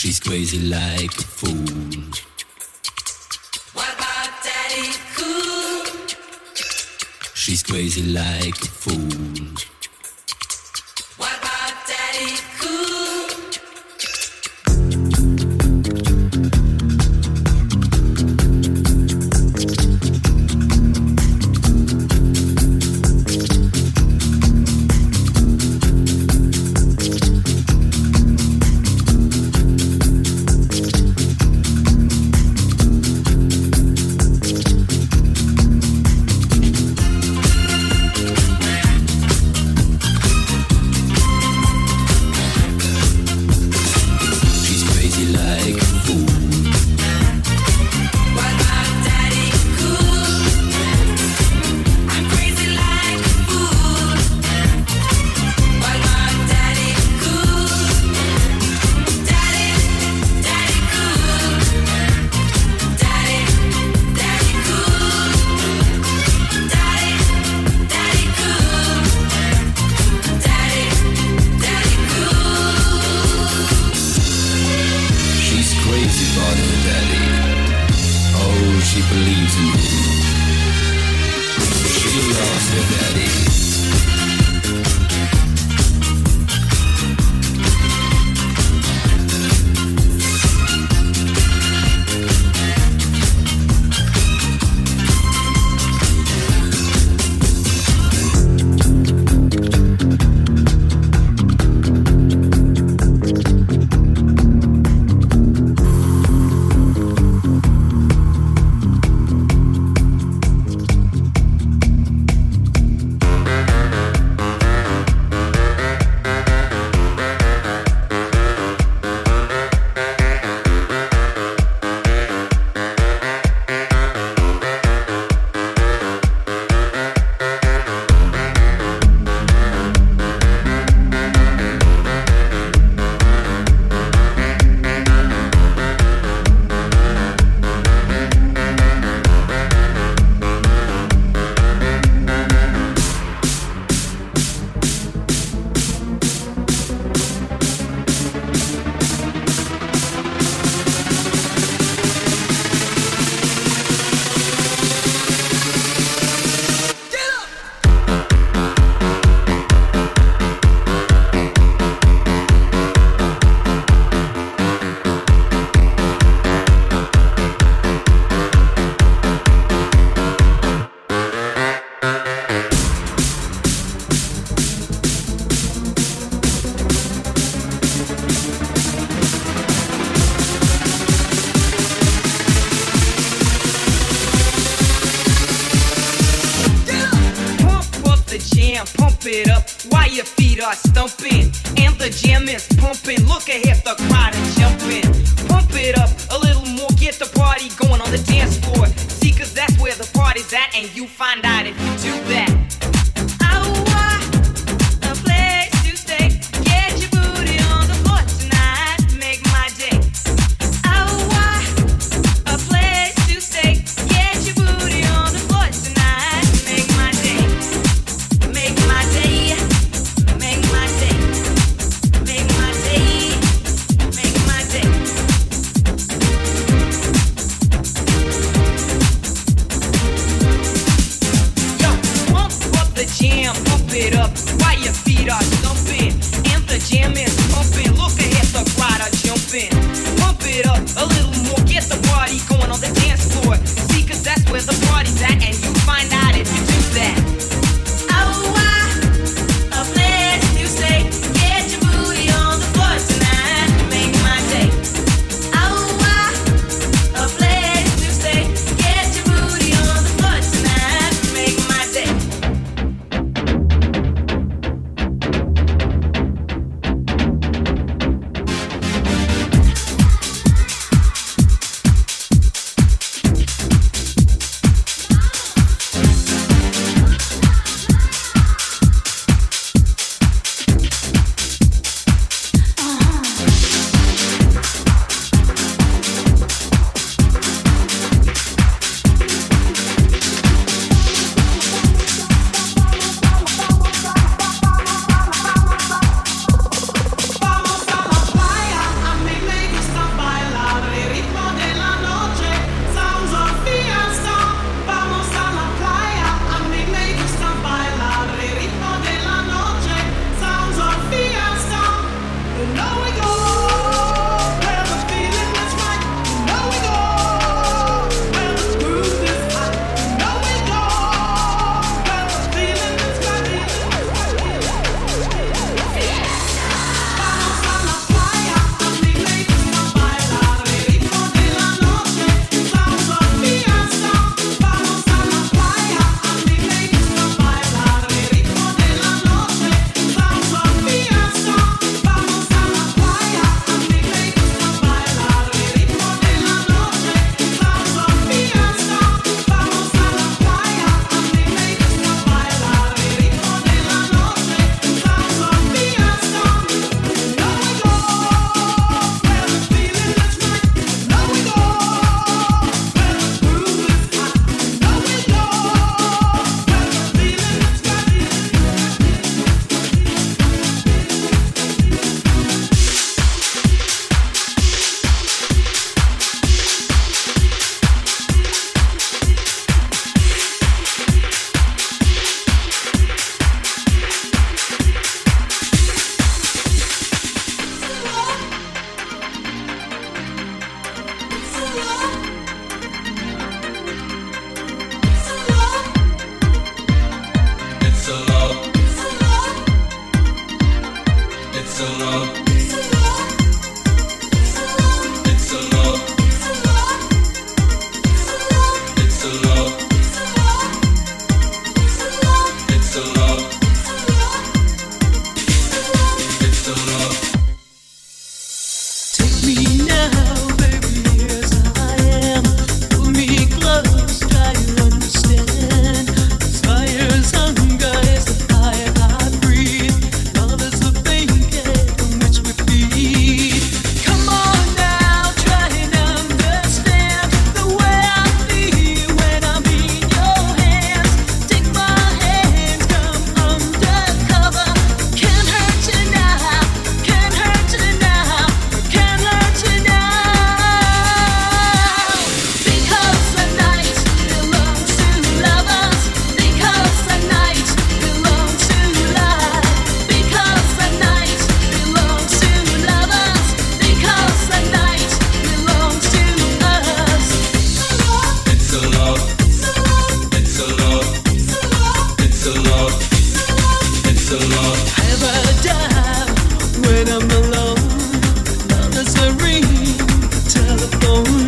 She's crazy like a fool. What about Daddy Cool? She's crazy like a fool. telephone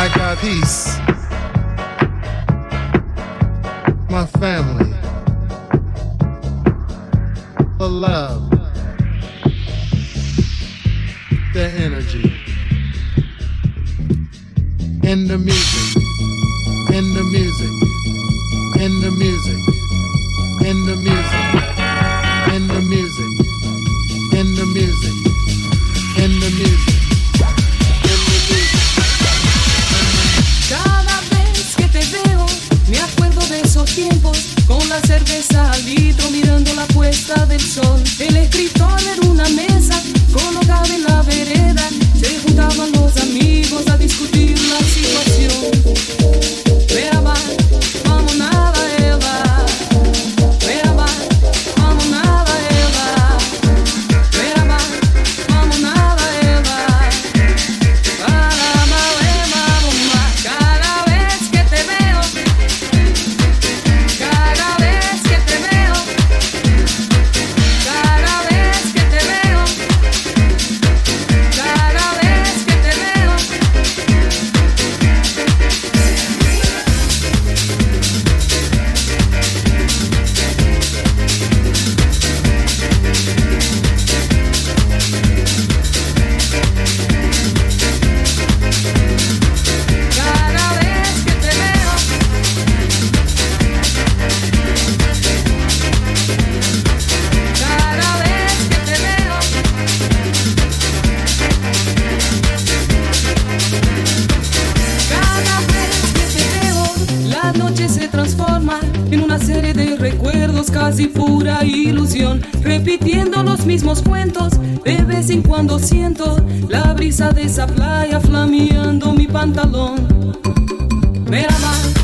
I got peace. My family. The love. The energy. And the music. en una serie de recuerdos, casi pura ilusión, repitiendo los mismos cuentos. De vez en cuando siento la brisa de esa playa flameando mi pantalón. Mira.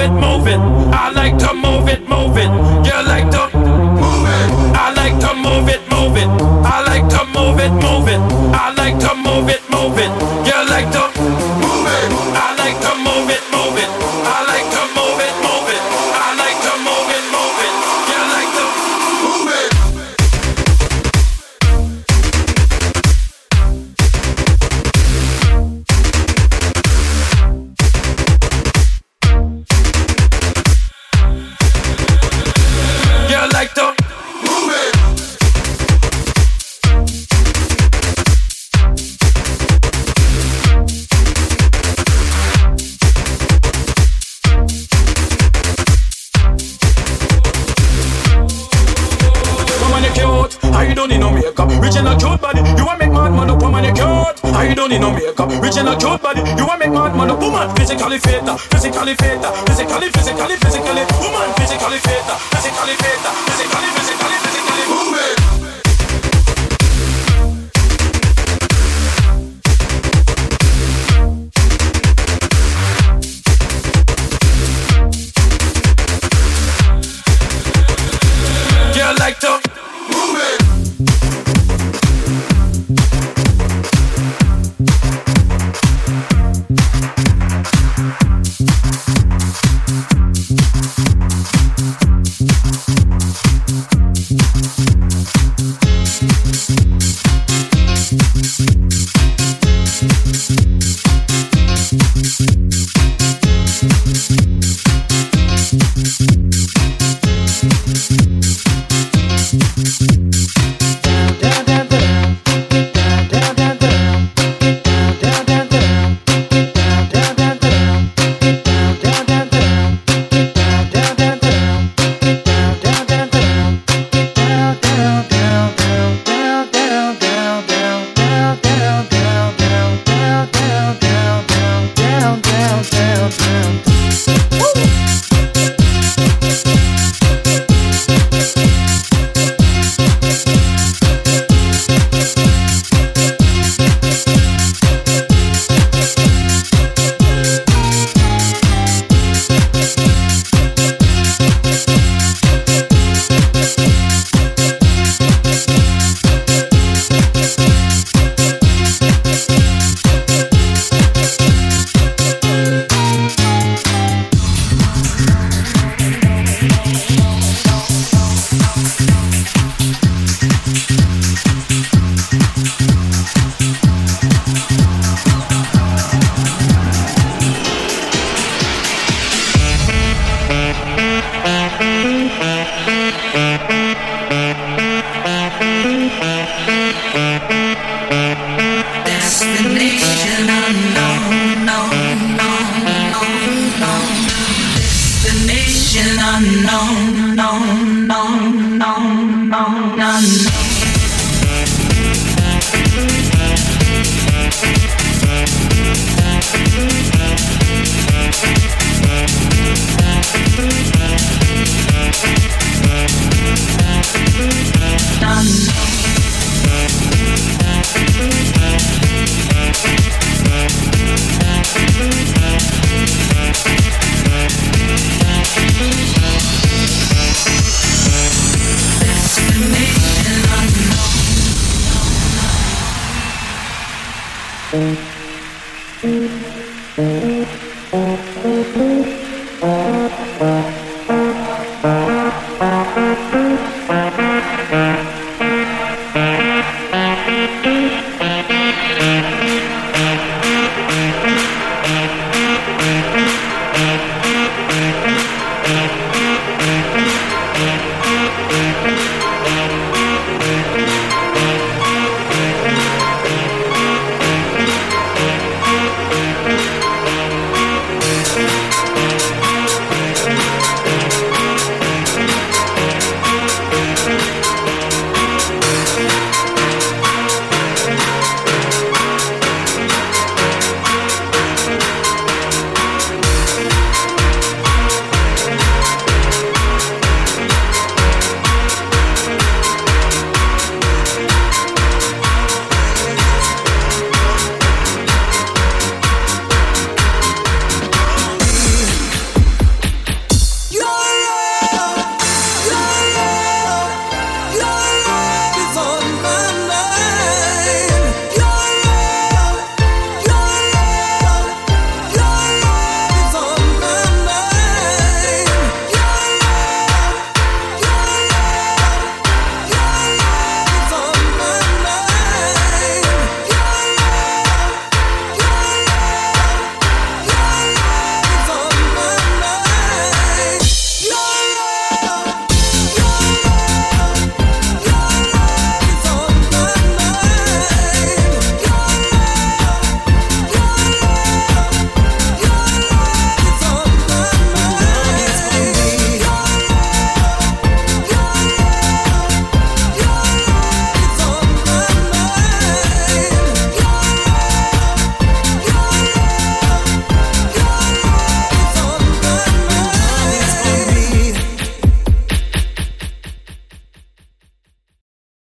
it, move it. I like to move don't need no makeup. Rich in a cute body, you want make mad man up woman you cute. I don't need no makeup. Rich in a cute body, you want make mad man up woman. Physically fit, physically fit, physically, physically, physically, woman. Physically fit, physically fit, physically, physically.